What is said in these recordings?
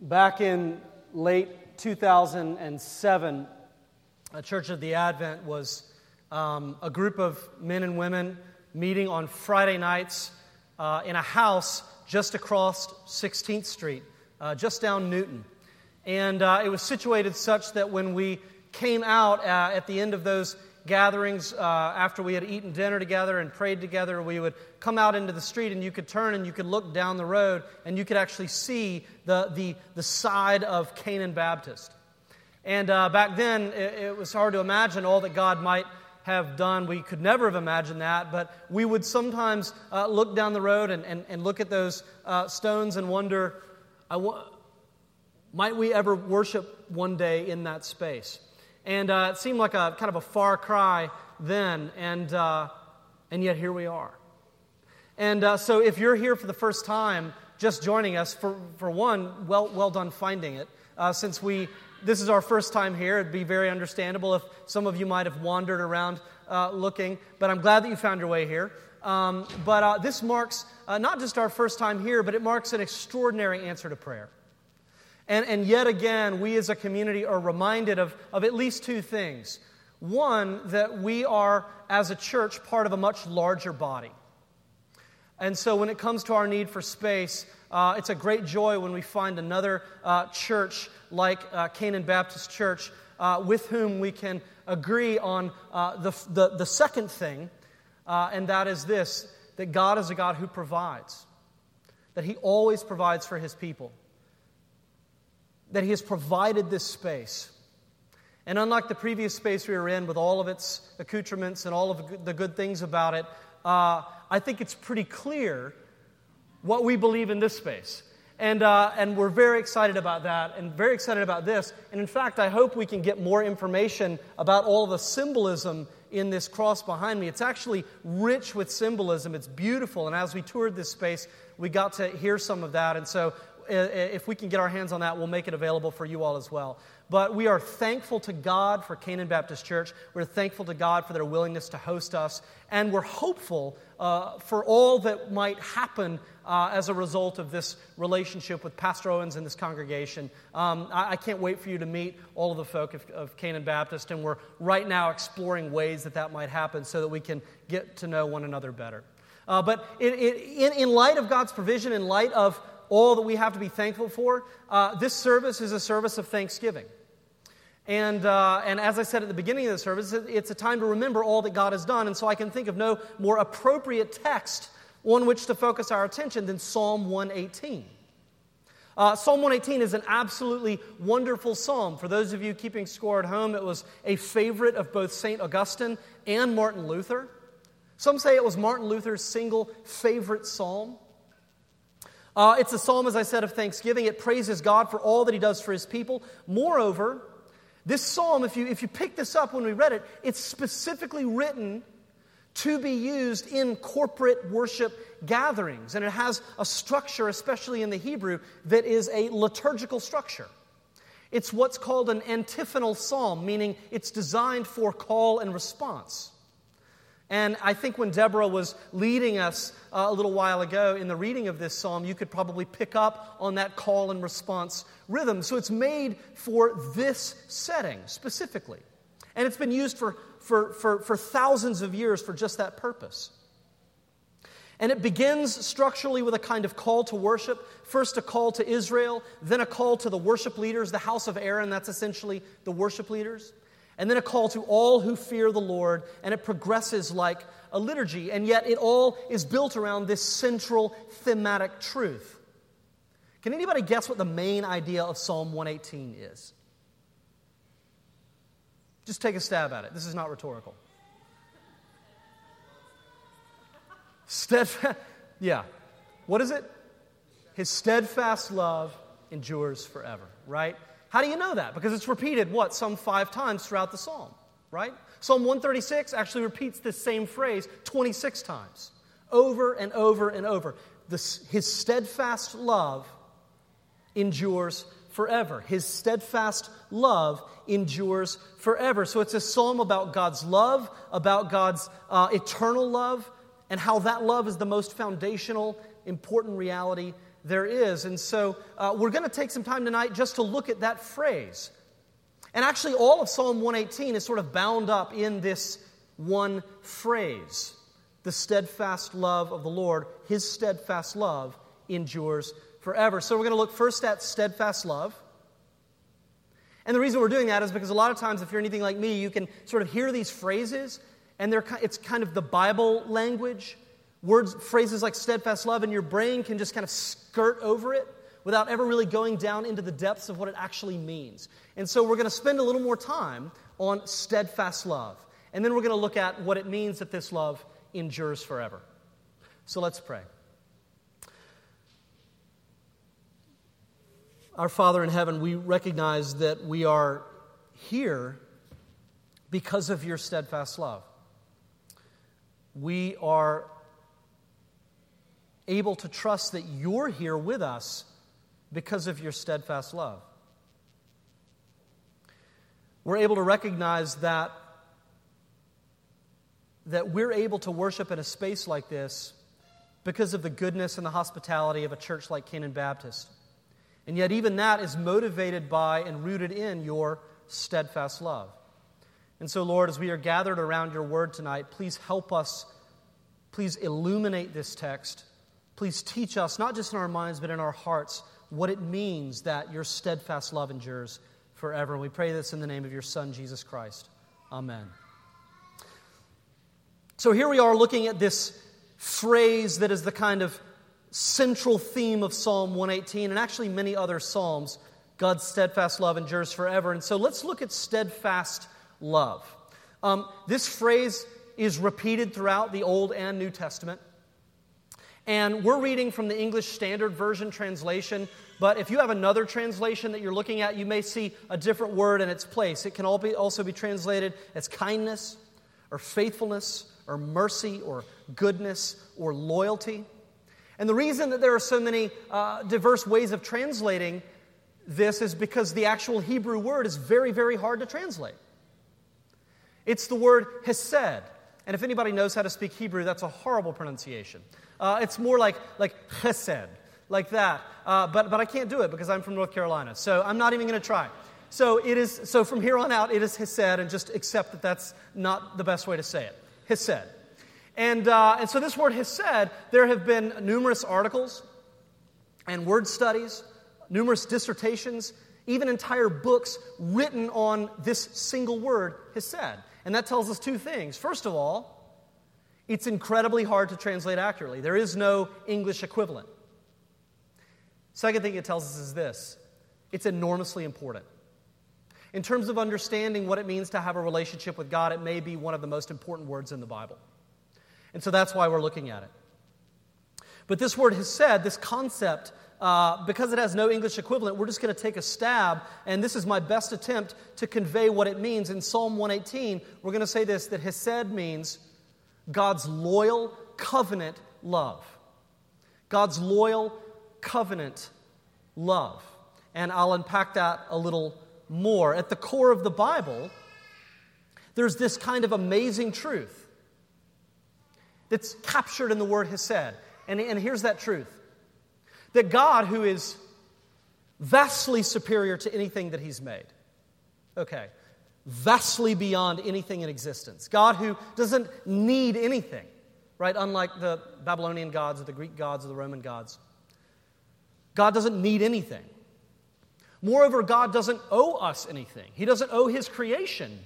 Back in late 2007, a Church of the Advent was um, a group of men and women meeting on Friday nights uh, in a house just across 16th Street, uh, just down Newton. And uh, it was situated such that when we came out uh, at the end of those gatherings, uh, after we had eaten dinner together and prayed together, we would come out into the street and you could turn and you could look down the road and you could actually see the, the, the side of Canaan Baptist. And uh, back then, it, it was hard to imagine all that God might have done. We could never have imagined that, but we would sometimes uh, look down the road and, and, and look at those uh, stones and wonder, might we ever worship one day in that space? And uh, it seemed like a kind of a far cry then, and, uh, and yet here we are. And uh, so if you're here for the first time, just joining us, for, for one, well, well done finding it. Uh, since we, this is our first time here, it'd be very understandable if some of you might have wandered around uh, looking, but I'm glad that you found your way here. Um, but uh, this marks not just our first time here, but it marks an extraordinary answer to prayer. And, and yet again, we as a community are reminded of, of at least two things. One, that we are, as a church, part of a much larger body. And so, when it comes to our need for space, uh, it's a great joy when we find another uh, church like uh, Canaan Baptist Church uh, with whom we can agree on uh, the, the, the, second thing, uh, and that is this that God is a God who provides, that He always provides for His people that He has provided this space. And unlike the previous space we were in, with all of its accoutrements and all of the good things about it, uh, I think it's pretty clear what we believe in this space. And, uh, and we're very excited about that and very excited about this. And in fact, I hope we can get more information about all the symbolism in this cross behind me. It's actually rich with symbolism, it's beautiful. And as we toured this space, we got to hear some of that. And so if we can get our hands on that, we'll make it available for you all as well. But we are thankful to God for Canaan Baptist Church. We're thankful to God for their willingness to host us. And we're hopeful uh, for all that might happen uh, as a result of this relationship with Pastor Owens and this congregation. Um, I, I, can't wait for you to meet all of the folk of, of Canaan Baptist. And we're right now exploring ways that that might happen so that we can get to know one another better. Uh, but in, in light of God's provision, in light of all that we have to be thankful for, uh, this service is a service of thanksgiving. And, uh, and as I said at the beginning of the service, it's a time to remember all that God has done. And so I can think of no more appropriate text on which to focus our attention than Psalm 118. Uh, psalm 118 is an absolutely wonderful psalm. For those of you keeping score at home, it was a favorite of both St. Augustine and Martin Luther. Some say it was Martin Luther's single favorite psalm. Uh, it's a psalm, as I said, of thanksgiving. It praises God for all that He does for His people. Moreover, this psalm, if you, if you pick this up when we read it, it's specifically written to be used in corporate worship gatherings. And it has a structure, especially in the Hebrew, that is a liturgical structure. It's what's called an antiphonal psalm, meaning it's designed for call and response. And I think when Deborah was leading us uh, a little while ago in the reading of this psalm, you could probably pick up on that call and response rhythm. So it's made for this setting specifically. And it's been used for, for, for, for thousands of years for just that purpose. And it begins structurally with a kind of call to worship. First, a call to Israel, then a call to the worship leaders, the house of Aaron, that's essentially the worship leaders and then a call to all who fear the Lord, and it progresses like a liturgy, and yet it all is built around this central thematic truth. Can anybody guess what the main idea of Psalm 118 is? Just take a stab at it. This is not rhetorical. Steadfast, yeah. What is it? His steadfast love endures forever, right? How do you know that? Because it's repeated, what, some five times throughout the psalm, right? Psalm 136 actually repeats this same phrase 26 times, over and over and over. This, his steadfast love endures forever. His steadfast love endures forever. So it's a psalm about God's love, about God's uh, eternal love, and how that love is the most foundational, important reality there is. And so uh, we're going to take some time tonight just to look at that phrase. And actually, all of Psalm 118 is sort of bound up in this one phrase the steadfast love of the Lord, his steadfast love endures forever. So we're going to look first at steadfast love. And the reason we're doing that is because a lot of times, if you're anything like me, you can sort of hear these phrases, and they're, it's kind of the Bible language. Words, phrases like steadfast love, and your brain can just kind of skirt over it without ever really going down into the depths of what it actually means. And so we're going to spend a little more time on steadfast love. And then we're going to look at what it means that this love endures forever. So let's pray. Our Father in heaven, we recognize that we are here because of your steadfast love. We are able to trust that you're here with us because of your steadfast love. We're able to recognize that, that we're able to worship in a space like this because of the goodness and the hospitality of a church like Canaan Baptist. And yet, even that is motivated by and rooted in your steadfast love. And so, Lord, as we are gathered around your word tonight, please help us. Please illuminate this text. Please teach us, not just in our minds, but in our hearts, what it means that your steadfast love endures forever. And we pray this in the name of your Son, Jesus Christ. Amen. So, here we are looking at this phrase that is the kind of central theme of Psalm 118 and actually many other Psalms. God's steadfast love endures forever. And so let's look at steadfast love. Um, this phrase is repeated throughout the Old and New Testament. And we're reading from the English Standard Version translation, but if you have another translation that you're looking at, you may see a different word in its place. It can also be translated as kindness, or faithfulness, or mercy, or goodness, or loyalty. And the reason that there are so many uh, diverse ways of translating this is because the actual Hebrew word is very, very hard to translate. It's the word hesed. And if anybody knows how to speak Hebrew, that's a horrible pronunciation. Uh, it's more like, like chesed, like that. Uh, but, but I can't do it because I'm from North Carolina. So I'm not even going to try. So it is. So from here on out, it is hesed, and just accept that that's not the best way to say it. Hesed. And, uh, and so this word hesed, there have been numerous articles and word studies, numerous dissertations, even entire books written on this single word, hesed. And that tells us two things. First of all, it's incredibly hard to translate accurately. There is no English equivalent. Second thing it tells us is this it's enormously important. In terms of understanding what it means to have a relationship with God, it may be one of the most important words in the Bible. And so that's why we're looking at it. But this word hesed, this concept, uh, because it has no English equivalent, we're just going to take a stab, and this is my best attempt to convey what it means. In Psalm 118, we're going to say this that hesed means God's loyal covenant love. God's loyal covenant love. And I'll unpack that a little more. At the core of the Bible, there's this kind of amazing truth that's captured in the word hesed. And, and here's that truth that God, who is vastly superior to anything that He's made, okay, vastly beyond anything in existence, God who doesn't need anything, right? Unlike the Babylonian gods or the Greek gods or the Roman gods. God doesn't need anything. Moreover, God doesn't owe us anything. He doesn't owe His creation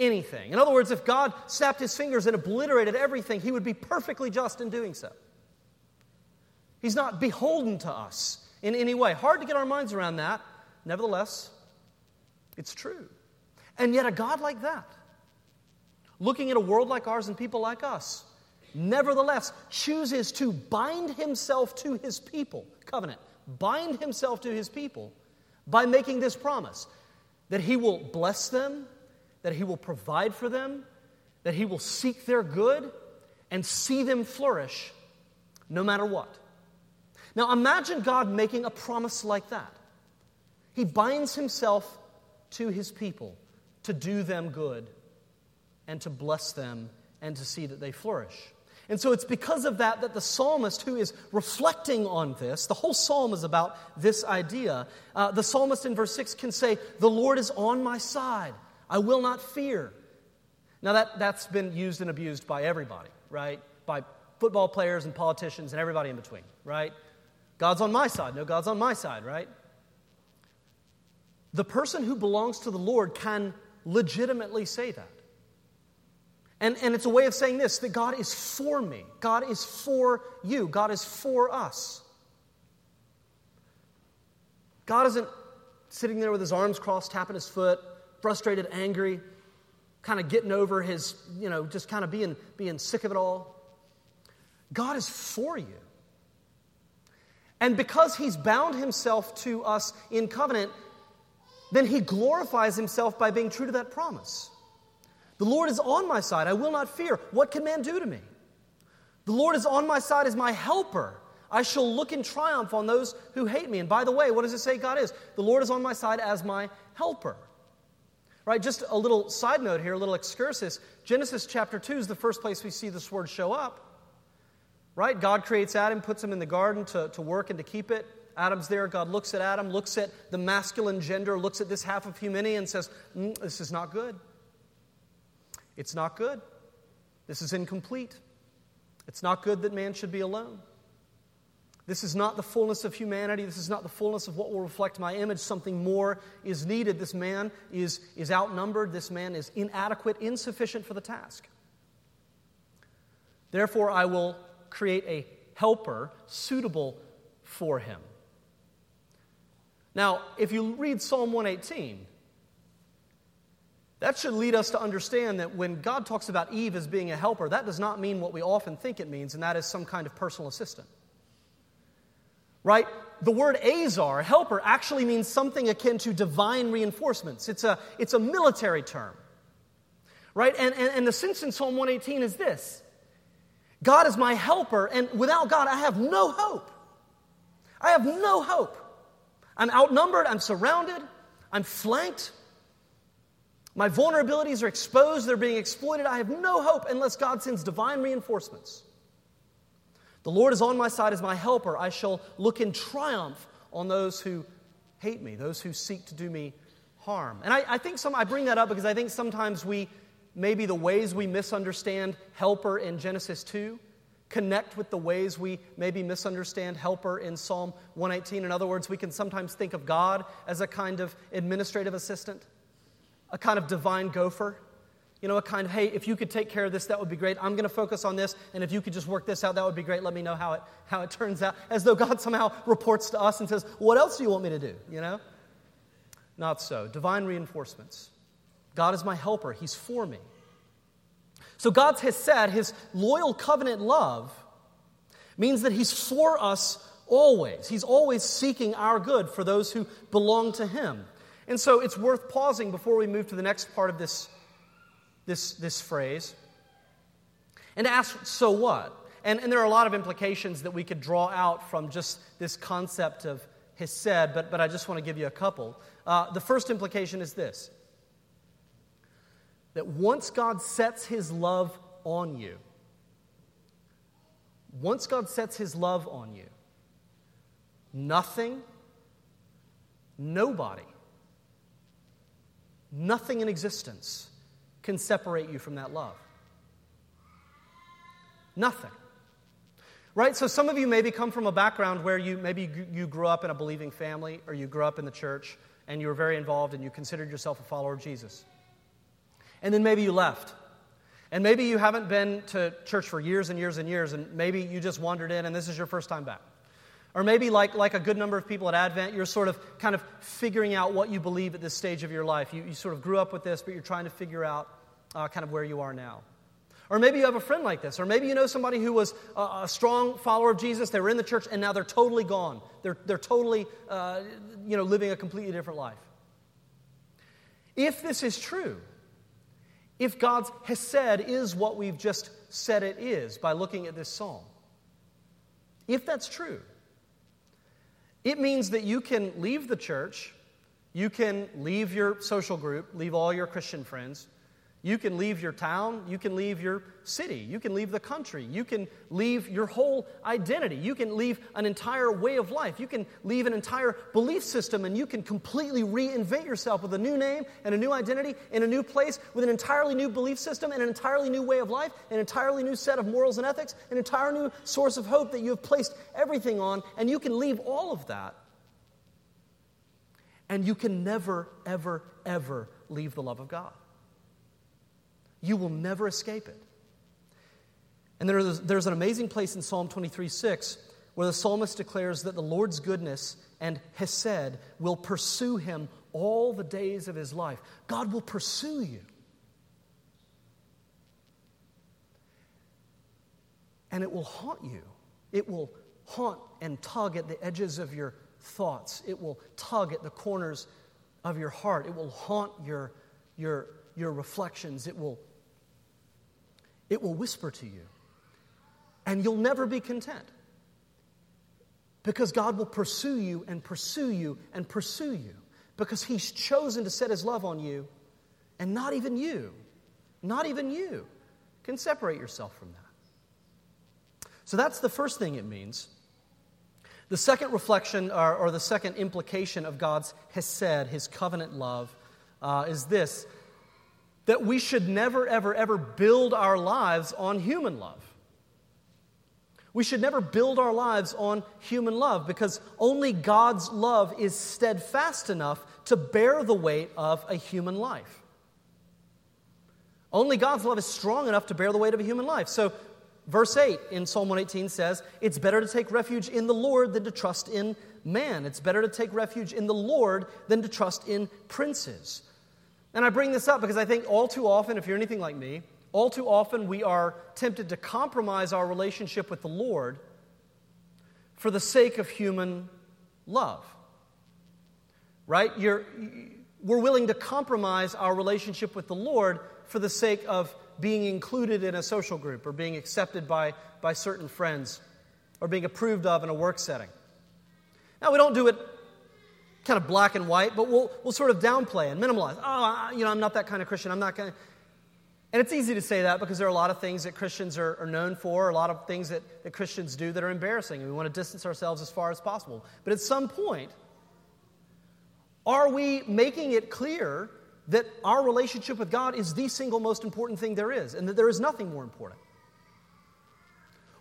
anything. In other words, if God snapped his fingers and obliterated everything, he would be perfectly just in doing so. He's not beholden to us in any way. Hard to get our minds around that. Nevertheless, it's true. And yet, a God like that, looking at a world like ours and people like us, nevertheless chooses to bind himself to his people, covenant, bind himself to his people by making this promise that he will bless them that He will provide for them, that He will seek their good and see them flourish no matter what. Now imagine God making a promise like that. He binds Himself to His people to do them good and to bless them and to see that they flourish. And so it's because of that that the psalmist, who is reflecting on this, the whole psalm is about this idea. Uh, the psalmist in verse 6 can say, The Lord is on my side. I will not fear. Now, that, that's been used and abused by everybody, right? By football players and politicians and everybody in between, right? God's on my side. No, God's on my side, right? The person who belongs to the Lord can legitimately say that. And, and it's a way of saying this that God is for me, God is for you, God is for us. God isn't sitting there with his arms crossed, tapping his foot, frustrated, angry, kind of getting over his, you know, just kind of being, being sick of it all. God is for you. And because he's bound himself to us in covenant, then he glorifies himself by being true to that promise. The Lord is on my side. I will not fear. What can man do to me? The Lord is on my side as my helper. I shall look in triumph on those who hate me. And by the way, what does it say God is? The Lord is on my side as my helper. Right, just a little side note here, a little excursus. Genesis chapter 2 is the first place we see this word show up. Right? God creates Adam, puts him in the garden to, to work and to keep it. Adam's there. God looks at Adam, looks at the masculine gender, looks at this half of humanity, and says, mm, This is not good. It's not good. This is incomplete. It's not good that man should be alone. This is not the fullness of humanity. This is not the fullness of what will reflect my image. Something more is needed. This man is, is outnumbered. This man is inadequate, insufficient for the task. Therefore, I will create a helper suitable for him. Now, if you read Psalm 118, that should lead us to understand that when God talks about Eve as being a helper, that does not mean what we often think it means, and that is some kind of personal assistant. Right? The word azar, helper, actually means something akin to divine reinforcements. It's a, it's a military term. Right? And, and, and the sense in Psalm 118 is this God is my helper, and without God, I have no hope. I have no hope. I'm outnumbered, I'm surrounded, I'm flanked. My vulnerabilities are exposed, they're being exploited. I have no hope unless God sends divine reinforcements. The Lord is on my side as my helper. I shall look in triumph on those who hate me, those who seek to do me harm. And I, I think some, I bring that up because I think sometimes we, maybe the ways we misunderstand helper in Genesis 2 connect with the ways we maybe misunderstand helper in Psalm 118. In other words, we can sometimes think of God as a kind of administrative assistant a kind of divine gopher. You know, a kind of, hey, if you could take care of this, that would be great. I'm going to focus on this, and if you could just work this out, that would be great. Let me know how it, how it turns out. As though God somehow reports to us and says, What else do you want me to do? You know? Not so. Divine reinforcements. God is my helper, He's for me. So God's hesed His loyal covenant love means that He's for us always. He's always seeking our good for those who belong to Him. And so it's worth pausing before we move to the next part of this, this, this phrase and ask, so what? And, and there are a lot of implications that we could draw out from just this concept of hesed, but, but I just want to give you a couple. Uh, the first implication is this that once God sets his love on you, once God sets his love on you, nothing, nobody Nothing in existence can separate you from that love. Nothing. Right? So some of you maybe come from a background where you maybe you grew up in a believing family or you grew up in the church and you were very involved and you considered yourself a follower of Jesus. And then maybe you left. And maybe you haven't been to church for years and years and years and maybe you just wandered in and this is your first time back. Or maybe, like, like a good number of people at Advent, you're sort of kind of figuring out what you believe at this stage of your life. You, you sort of grew up with this, but you're trying to figure out uh, kind of where you are now. Or maybe you have a friend like this. Or maybe you know somebody who was a, a strong follower of Jesus. They were in the church, and now they're totally gone. They're, they're totally, uh, you know, living a completely different life. If this is true, if God's Hesed is what we've just said it is by looking at this psalm, if that's true, it means that you can leave the church, you can leave your social group, leave all your Christian friends, You can leave your town. You can leave your city. You can leave the country. You can leave your whole identity. You can leave an entire way of life. You can leave an entire belief system and you can completely reinvent yourself with a new name and a new identity in a new place with an entirely new belief system and an entirely new way of life, an entirely new set of morals and ethics, an entire new source of hope that you have placed everything on. And you can leave all of that. And you can never, ever, ever leave the love of God. You will never escape it. And there's, there's an amazing place in Psalm 23 6 where the psalmist declares that the Lord's goodness and Hesed will pursue him all the days of his life. God will pursue you. And it will haunt you. It will haunt and tug at the edges of your thoughts. It will tug at the corners of your heart. It will haunt your, your, your reflections. It will it will whisper to you. And you'll never be content. Because God will pursue you and pursue you and pursue you. Because He's chosen to set His love on you, and not even you, not even you, can separate yourself from that. So that's the first thing it means. The second reflection, or, or the second implication of God's Hesed, His covenant love, uh, is this that we should never, ever, ever build our lives on human love. We should never build our lives on human love because only God's love is steadfast enough to bear the weight of a human life. Only God's love is strong enough to bear the weight of a human life. So, verse 8 in Psalm 118 says, It's better to take refuge in the Lord than to trust in man. It's better to take refuge in the Lord than to trust in princes. And I bring this up because I think all too often, if you're anything like me, all too often we are tempted to compromise our relationship with the Lord for the sake of human love. Right? You're, we're willing to compromise our relationship with the Lord for the sake of being included in a social group or being accepted by, by certain friends or being approved of in a work setting. Now, we don't do it kind of black and white, but we'll, we'll sort of downplay and minimalize. Oh, you know, I'm not that kind of Christian. I'm not going. And it's easy to say that because there are a lot of things that Christians are, are known for, a lot of things that, that Christians do that are embarrassing, and we want to distance ourselves as far as possible. But at some point, are we making it clear that our relationship with God is the single most important thing there is, and that there is nothing more important?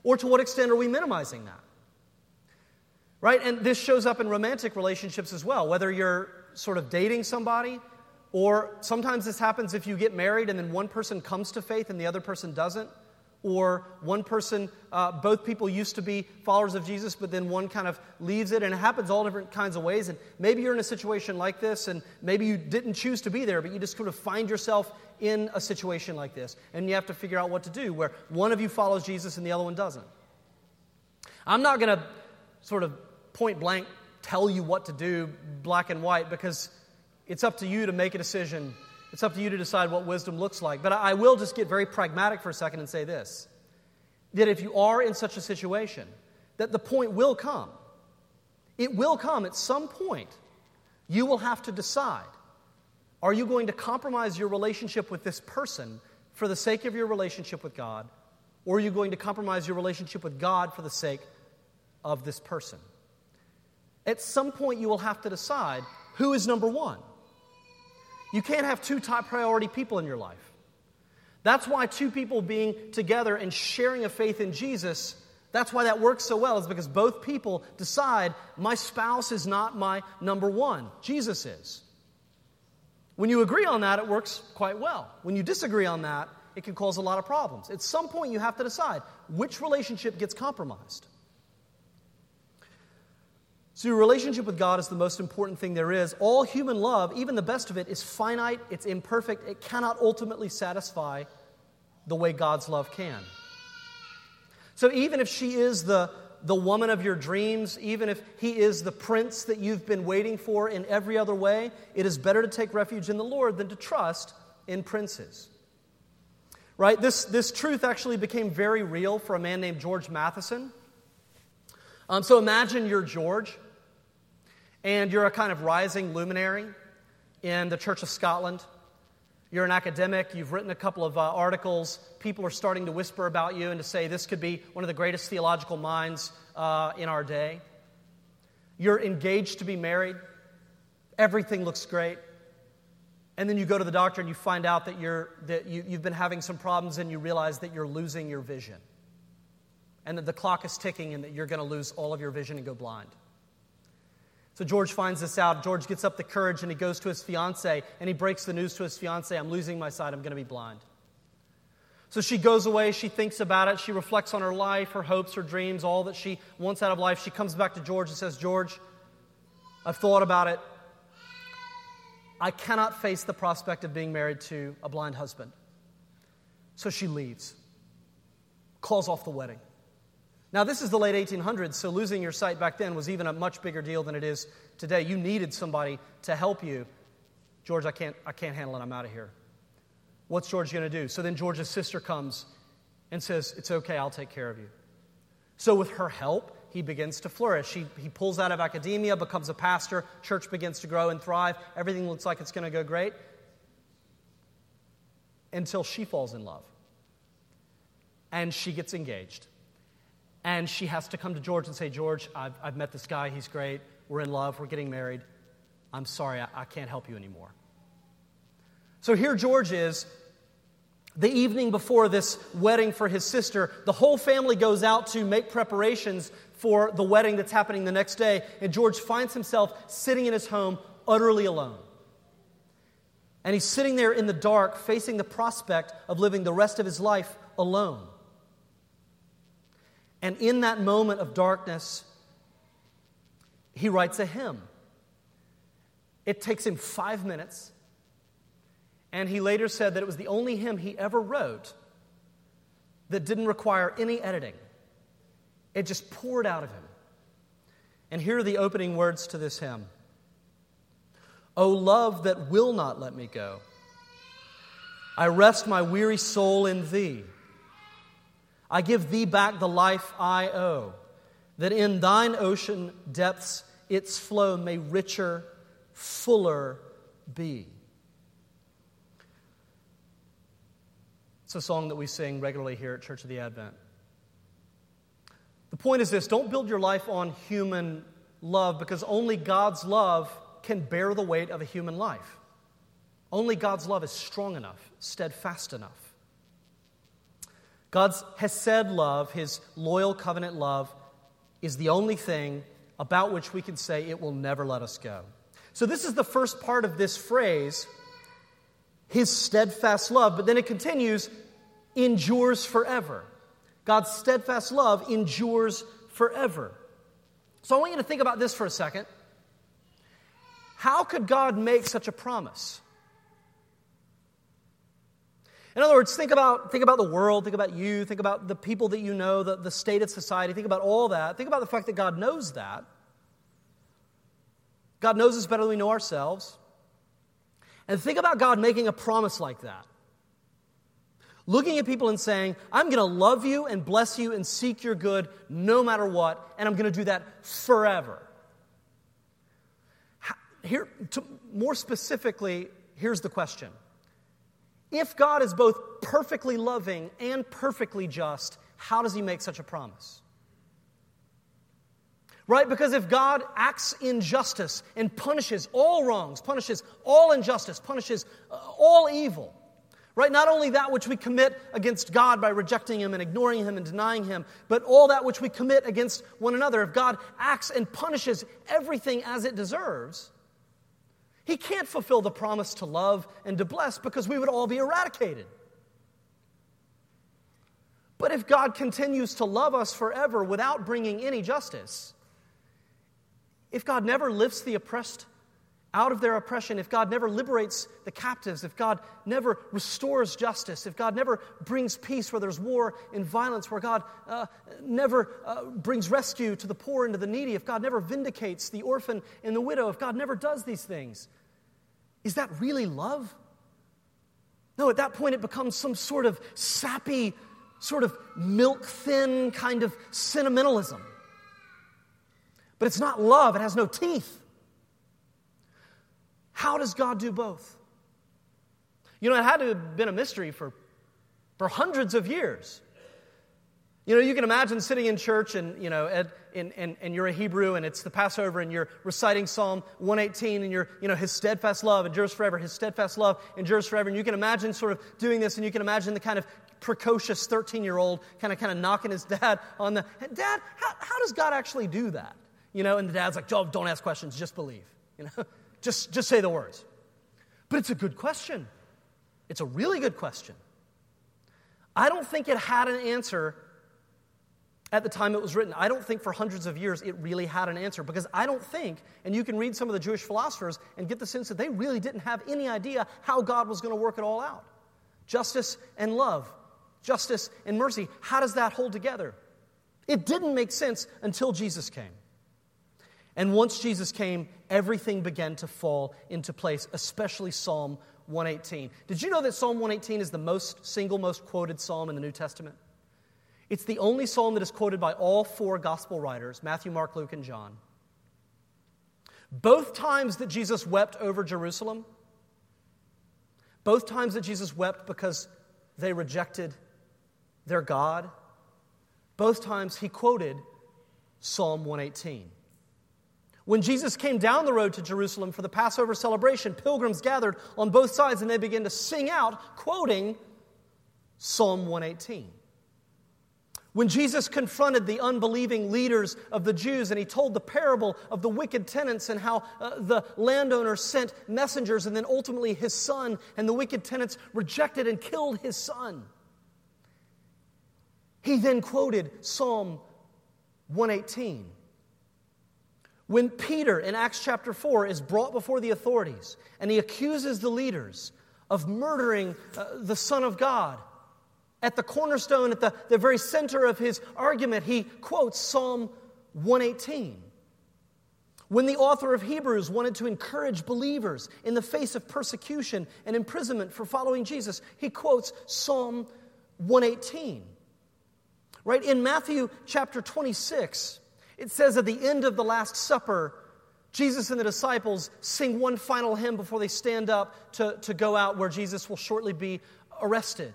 Or to what extent are we minimizing that? Right? And this shows up in romantic relationships as well, whether you're sort of dating somebody, or sometimes this happens if you get married and then one person comes to faith and the other person doesn't. Or one person, uh, both people used to be followers of Jesus, but then one kind of leaves it, and it happens all different kinds of ways. And maybe you're in a situation like this, and maybe you didn't choose to be there, but you just sort of find yourself in a situation like this, and you have to figure out what to do, where one of you follows Jesus and the other one doesn't. I'm not going to sort of point blank tell you what to do, black and white, because it's up to you to make a decision. It's up to you to decide what wisdom looks like. But I will just get very pragmatic for a second and say this that if you are in such a situation, that the point will come. It will come at some point. You will have to decide are you going to compromise your relationship with this person for the sake of your relationship with God, or are you going to compromise your relationship with God for the sake of this person? At some point, you will have to decide who is number one. You can't have two top priority people in your life. That's why two people being together and sharing a faith in Jesus, that's why that works so well, is because both people decide my spouse is not my number one, Jesus is. When you agree on that, it works quite well. When you disagree on that, it can cause a lot of problems. At some point, you have to decide which relationship gets compromised. So, your relationship with God is the most important thing there is. All human love, even the best of it, is finite, it's imperfect, it cannot ultimately satisfy the way God's love can. So, even if she is the, the woman of your dreams, even if he is the prince that you've been waiting for in every other way, it is better to take refuge in the Lord than to trust in princes. Right? This, this truth actually became very real for a man named George Matheson. Um, so imagine you're George, and you're a kind of rising luminary in the Church of Scotland. You're an academic, you've written a couple of uh, articles, people are starting to whisper about you and to say this could be one of the greatest theological minds uh, in our day. You're engaged to be married, everything looks great. And then you go to the doctor and you find out that, you're, that you, you've been having some problems and you realize that you're losing your vision. And that the clock is ticking and that you're going to lose all of your vision and go blind. So George finds this out. George gets up the courage and he goes to his fiance and he breaks the news to his fiance I'm losing my sight, I'm going to be blind. So she goes away, she thinks about it, she reflects on her life, her hopes, her dreams, all that she wants out of life. She comes back to George and says, George, I've thought about it. I cannot face the prospect of being married to a blind husband. So she leaves, calls off the wedding. Now, this is the late 1800s, so losing your sight back then was even a much bigger deal than it is today. You needed somebody to help you. George, I can't, I can't handle it. I'm out of here. What's George going to do? So then George's sister comes and says, It's okay, I'll take care of you. So, with her help, he begins to flourish. He, he pulls out of academia, becomes a pastor, church begins to grow and thrive. Everything looks like it's going to go great until she falls in love and she gets engaged. And she has to come to George and say, George, I've, I've met this guy. He's great. We're in love. We're getting married. I'm sorry, I, I can't help you anymore. So here George is. The evening before this wedding for his sister, the whole family goes out to make preparations for the wedding that's happening the next day. And George finds himself sitting in his home utterly alone. And he's sitting there in the dark, facing the prospect of living the rest of his life alone. And in that moment of darkness, he writes a hymn. It takes him five minutes, and he later said that it was the only hymn he ever wrote that didn't require any editing. It just poured out of him. And here are the opening words to this hymn O love that will not let me go, I rest my weary soul in thee. I give thee back the life I owe, that in thine ocean depths its flow may richer, fuller be. It's a song that we sing regularly here at Church of the Advent. The point is this don't build your life on human love because only God's love can bear the weight of a human life. Only God's love is strong enough, steadfast enough. God's Hesed love, his loyal covenant love, is the only thing about which we can say it will never let us go. So, this is the first part of this phrase, his steadfast love, but then it continues, endures forever. God's steadfast love endures forever. So, I want you to think about this for a second. How could God make such a promise? In other words, think about, think about the world, think about you, think about the people that you know, the, the state of society, think about all that. Think about the fact that God knows that. God knows us better than we know ourselves. And think about God making a promise like that. Looking at people and saying, I'm going to love you and bless you and seek your good no matter what, and I'm going to do that forever. Here, to, more specifically, here's the question if God is both perfectly loving and perfectly just, how does he make such a promise? Right? Because if God acts in justice and punishes all wrongs, punishes all injustice, punishes uh, all evil, right? Not only that which we commit against God by rejecting Him and ignoring Him and denying Him, but all that which we commit against one another. If God acts and punishes everything as it deserves, he can't fulfill the promise to love and to bless because we would all be eradicated. But if God continues to love us forever without bringing any justice, if God never lifts the oppressed out of their oppression, if God never liberates the captives, if God never restores justice, if God never brings peace where there's war and violence, where God uh, never uh, brings rescue to the poor and to the needy, if God never vindicates the orphan and the widow, if God never does these things, is that really love? No, at that point it becomes some sort of sappy, sort of milk thin kind of sentimentalism. But it's not love, it has no teeth. How does God do both? You know, it had to have been a mystery for, for hundreds of years. You know, you can imagine sitting in church and, you know, and, and, and you're a Hebrew and it's the Passover and you're reciting Psalm 118 and you're, you know, his steadfast love endures forever, his steadfast love endures forever. And you can imagine sort of doing this and you can imagine the kind of precocious 13 year old kind of kind of knocking his dad on the, Dad, how, how does God actually do that? You know, and the dad's like, oh, don't ask questions, just believe. You know, just, just say the words. But it's a good question. It's a really good question. I don't think it had an answer at the time it was written. I don't think for hundreds of years it really had an answer because I don't think, and you can read some of the Jewish philosophers and get the sense that they really didn't have any idea how God was going to work it all out. Justice and love, justice and mercy, how does that hold together? It didn't make sense until Jesus came. And once Jesus came, everything began to fall into place, especially Psalm 118. Did you know that Psalm 118 is the most single most quoted psalm in the New Testament? It's the only psalm that is quoted by all four gospel writers Matthew, Mark, Luke, and John. Both times that Jesus wept over Jerusalem, both times that Jesus wept because they rejected their God, both times he quoted Psalm 118. When Jesus came down the road to Jerusalem for the Passover celebration, pilgrims gathered on both sides and they began to sing out, quoting Psalm 118. When Jesus confronted the unbelieving leaders of the Jews and he told the parable of the wicked tenants and how uh, the landowner sent messengers and then ultimately his son, and the wicked tenants rejected and killed his son. He then quoted Psalm 118. When Peter in Acts chapter 4 is brought before the authorities and he accuses the leaders of murdering uh, the Son of God at the cornerstone, at the, the very center of his argument, he quotes Psalm 118. When the author of Hebrews wanted to encourage believers in the face of persecution and imprisonment for following Jesus, he quotes Psalm 118. Right? In Matthew chapter 26, it says at the end of the Last Supper, Jesus and the disciples sing one final hymn before they stand up to, to go out where Jesus will shortly be arrested.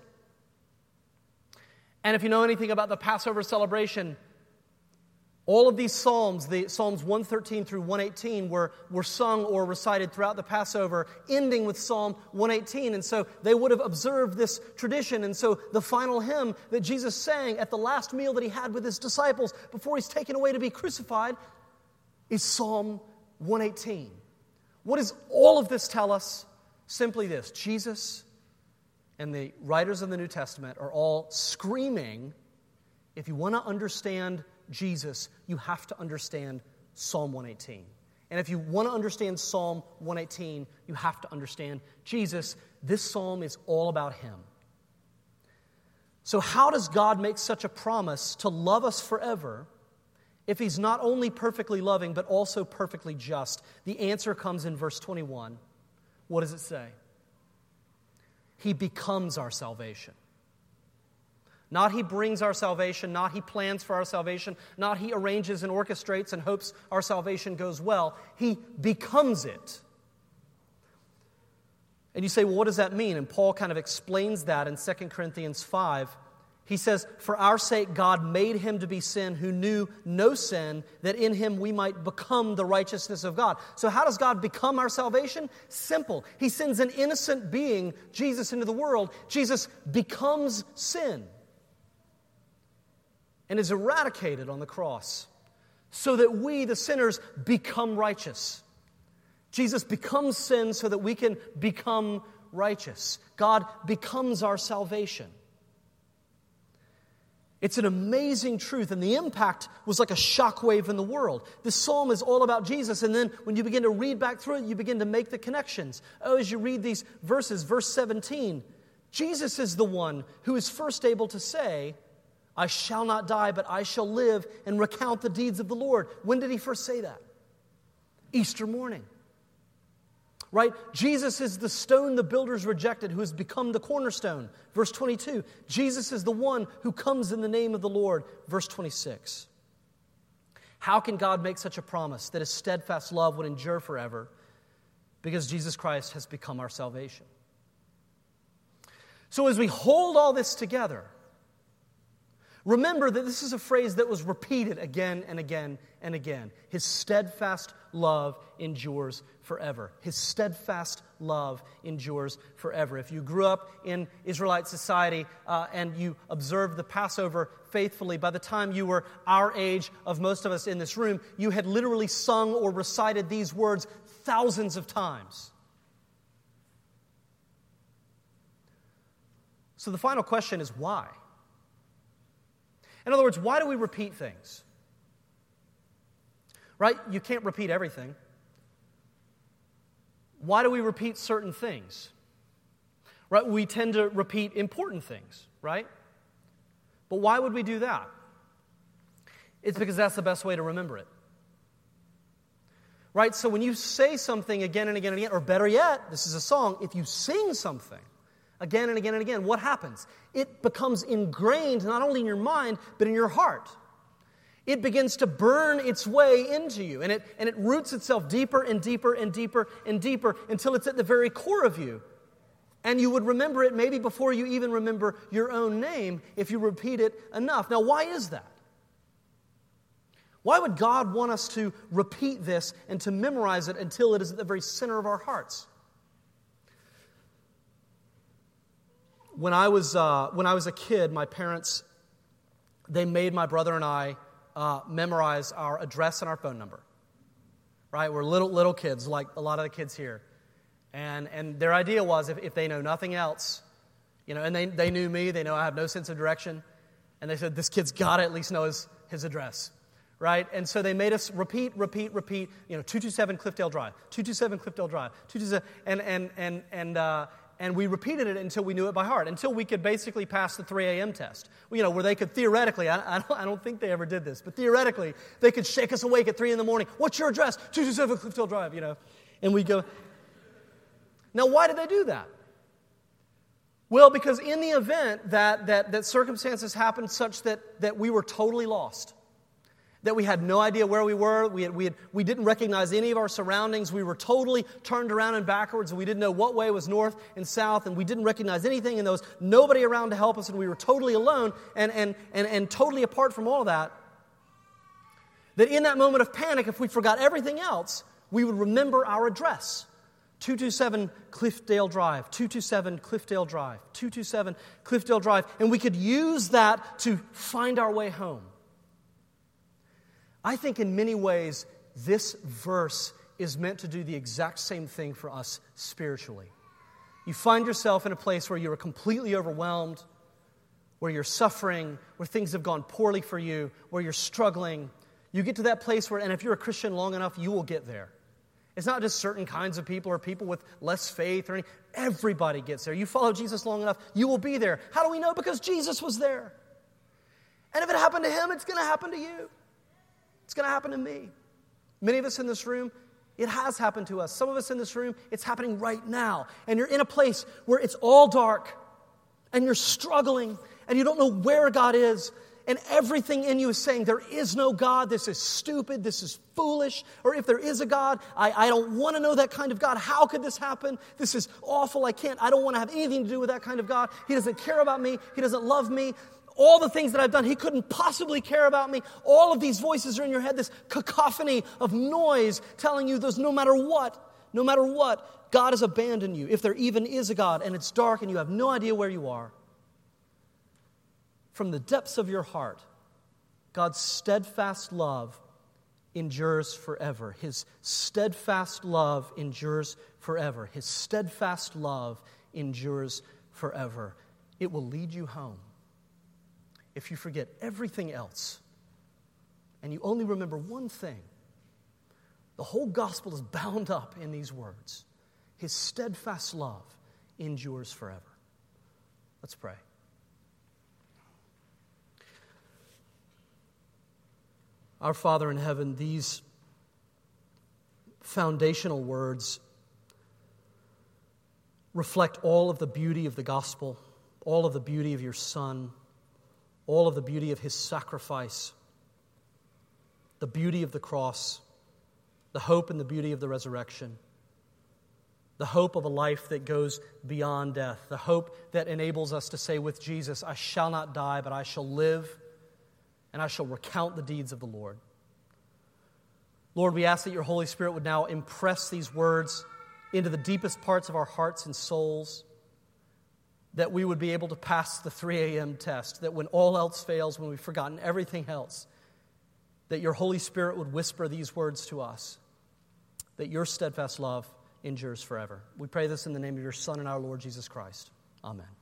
And if you know anything about the Passover celebration, all of these Psalms, the Psalms 113 through 118, were, were sung or recited throughout the Passover, ending with Psalm 118. And so they would have observed this tradition. And so the final hymn that Jesus sang at the last meal that he had with his disciples before he's taken away to be crucified is Psalm 118. What does all of this tell us? Simply this Jesus and the writers of the New Testament are all screaming if you want to understand Jesus, you have to understand Psalm 118. And if you want to understand Psalm 118, you have to understand Jesus. This psalm is all about Him. So, how does God make such a promise to love us forever if He's not only perfectly loving, but also perfectly just? The answer comes in verse 21. What does it say? He becomes our salvation. Not He brings our salvation, not He plans for our salvation, not He arranges and orchestrates and hopes our salvation goes well. He becomes it. And you say, well, what does that mean? And Paul kind of explains that in 2 Corinthians 5 he says, For our sake, God made him to be sin who knew no sin, that in him we might become the righteousness of God. So, how does God become our salvation? Simple. He sends an innocent being, Jesus, into the world. Jesus becomes sin and is eradicated on the cross so that we, the sinners, become righteous. Jesus becomes sin so that we can become righteous. God becomes our salvation. It's an amazing truth, and the impact was like a shockwave in the world. This psalm is all about Jesus, and then when you begin to read back through it, you begin to make the connections. Oh, as you read these verses, verse 17, Jesus is the one who is first able to say, I shall not die, but I shall live and recount the deeds of the Lord. When did he first say that? Easter morning right? Jesus is the stone the builders rejected, who has become the cornerstone. Verse 22. Jesus is the one who comes in the name of the Lord. Verse 26. How can God make such a promise that his steadfast love would endure forever? Because Jesus Christ has become our salvation. So, as we hold all this together, remember that this is a phrase that was repeated again and again and again. His steadfast love endures forever. His steadfast love endures forever. If you grew up in Israelite society uh, and you observed the Passover faithfully, by the time you were our age of most of us in this room, you had literally sung or recited these words thousands of times. So the final question is why? In other words, why do we repeat things? Right? You can't repeat everything. Why do we repeat certain things? Right? We tend to repeat important things, right? But why would we do that? It's because that's the best way to remember it. Right? So when you say something again and again and again, or better yet, this is a song, if you sing something, again and again and again, what happens? It becomes ingrained not only in your mind, but in your heart. It begins to burn its way into you, and it, and it roots itself deeper and deeper and deeper and deeper until it's at the very core of you. And you would remember it maybe before you even remember your own name if you repeat it enough. Now, why is that? Why would God want us to repeat this and to memorize it until it is at the very center of our hearts? When I was, uh, when I was a kid, my parents, they made my brother and I uh, memorize our address and our phone number. Right? We're little, little kids, like a lot of the kids here. And, and their idea was if, if they know nothing else, you know, and they, they knew me, they know I have no sense of direction, and they said, this kid's got to at least know his, his address right? And so they made us repeat, repeat, repeat, you know, 227 Cliffdale Drive, 227 Cliffdale Drive, 227, and, and, and, and, uh, and we repeated it until we knew it by heart, until we could basically pass the 3 a.m. test. You know, where they could theoretically, I, I, don't, I, don't, think they ever did this, but theoretically, they could shake us awake at 3 in the morning. What's your address? 227 Cliffdale Drive, you know. And we go. Now, why did they do that? Well, because in the event that, that, that circumstances happened such that, that we were totally lost, that we had no idea where we were. We, had, we, had, we didn't recognize any of our surroundings. We were totally turned around and backwards, and we didn't know what way was north and south, and we didn't recognize anything, and there was nobody around to help us, and we were totally alone and, and, and, and totally apart from all that. That in that moment of panic, if we forgot everything else, we would remember our address 227 Cliffdale Drive, 227 Cliffdale Drive, 227 Cliffdale Drive, and we could use that to find our way home. I think in many ways, this verse is meant to do the exact same thing for us spiritually. You find yourself in a place where you're completely overwhelmed, where you're suffering, where things have gone poorly for you, where you're struggling. You get to that place where, and if you're a Christian long enough, you will get there. It's not just certain kinds of people or people with less faith or anything. Everybody gets there. You follow Jesus long enough, you will be there. How do we know? Because Jesus was there. And if it happened to him, it's going to happen to you. It's going to happen to me. Many of us in this room, it has happened to us. Some of us in this room, it's happening right now. And you're in a place where it's all dark and you're struggling and you don't know where God is. And everything in you is saying, There is no God. This is stupid. This is foolish. Or if there is a God, I, I don't want to know that kind of God. How could this happen? This is awful. I can't. I don't want to have anything to do with that kind of God. He doesn't care about me. He doesn't love me all the things that I've done. He couldn't possibly care about me. All of these voices are in your head, this cacophony of noise telling you there's no matter what, no matter what, God has abandoned you. If there even is a God and it's dark and you have no idea where you are, from the depths of your heart, God's steadfast love endures forever. His steadfast love endures forever. His steadfast love endures forever. It will lead you home if you forget everything else and you only remember one thing, the whole gospel is bound up in these words His steadfast love endures forever. Let's pray. Our Father in heaven, these foundational words reflect all of the beauty of the gospel, all of the beauty of your Son all of the beauty of his sacrifice, the beauty of the cross, the hope and the beauty of the resurrection. the hope of a life that goes beyond death, the hope that enables us to say with Jesus, I shall not die, but I shall live, and I shall recount the deeds of the Lord. Lord, we ask that your Holy Spirit would now impress these words into the deepest parts of our hearts and souls, that we would be able to pass the 3 a.m. test, that when all else fails, when we've forgotten everything else, that your Holy Spirit would whisper these words to us, that your steadfast love endures forever. We pray this in the name of your Son and our Lord Jesus Christ. Amen.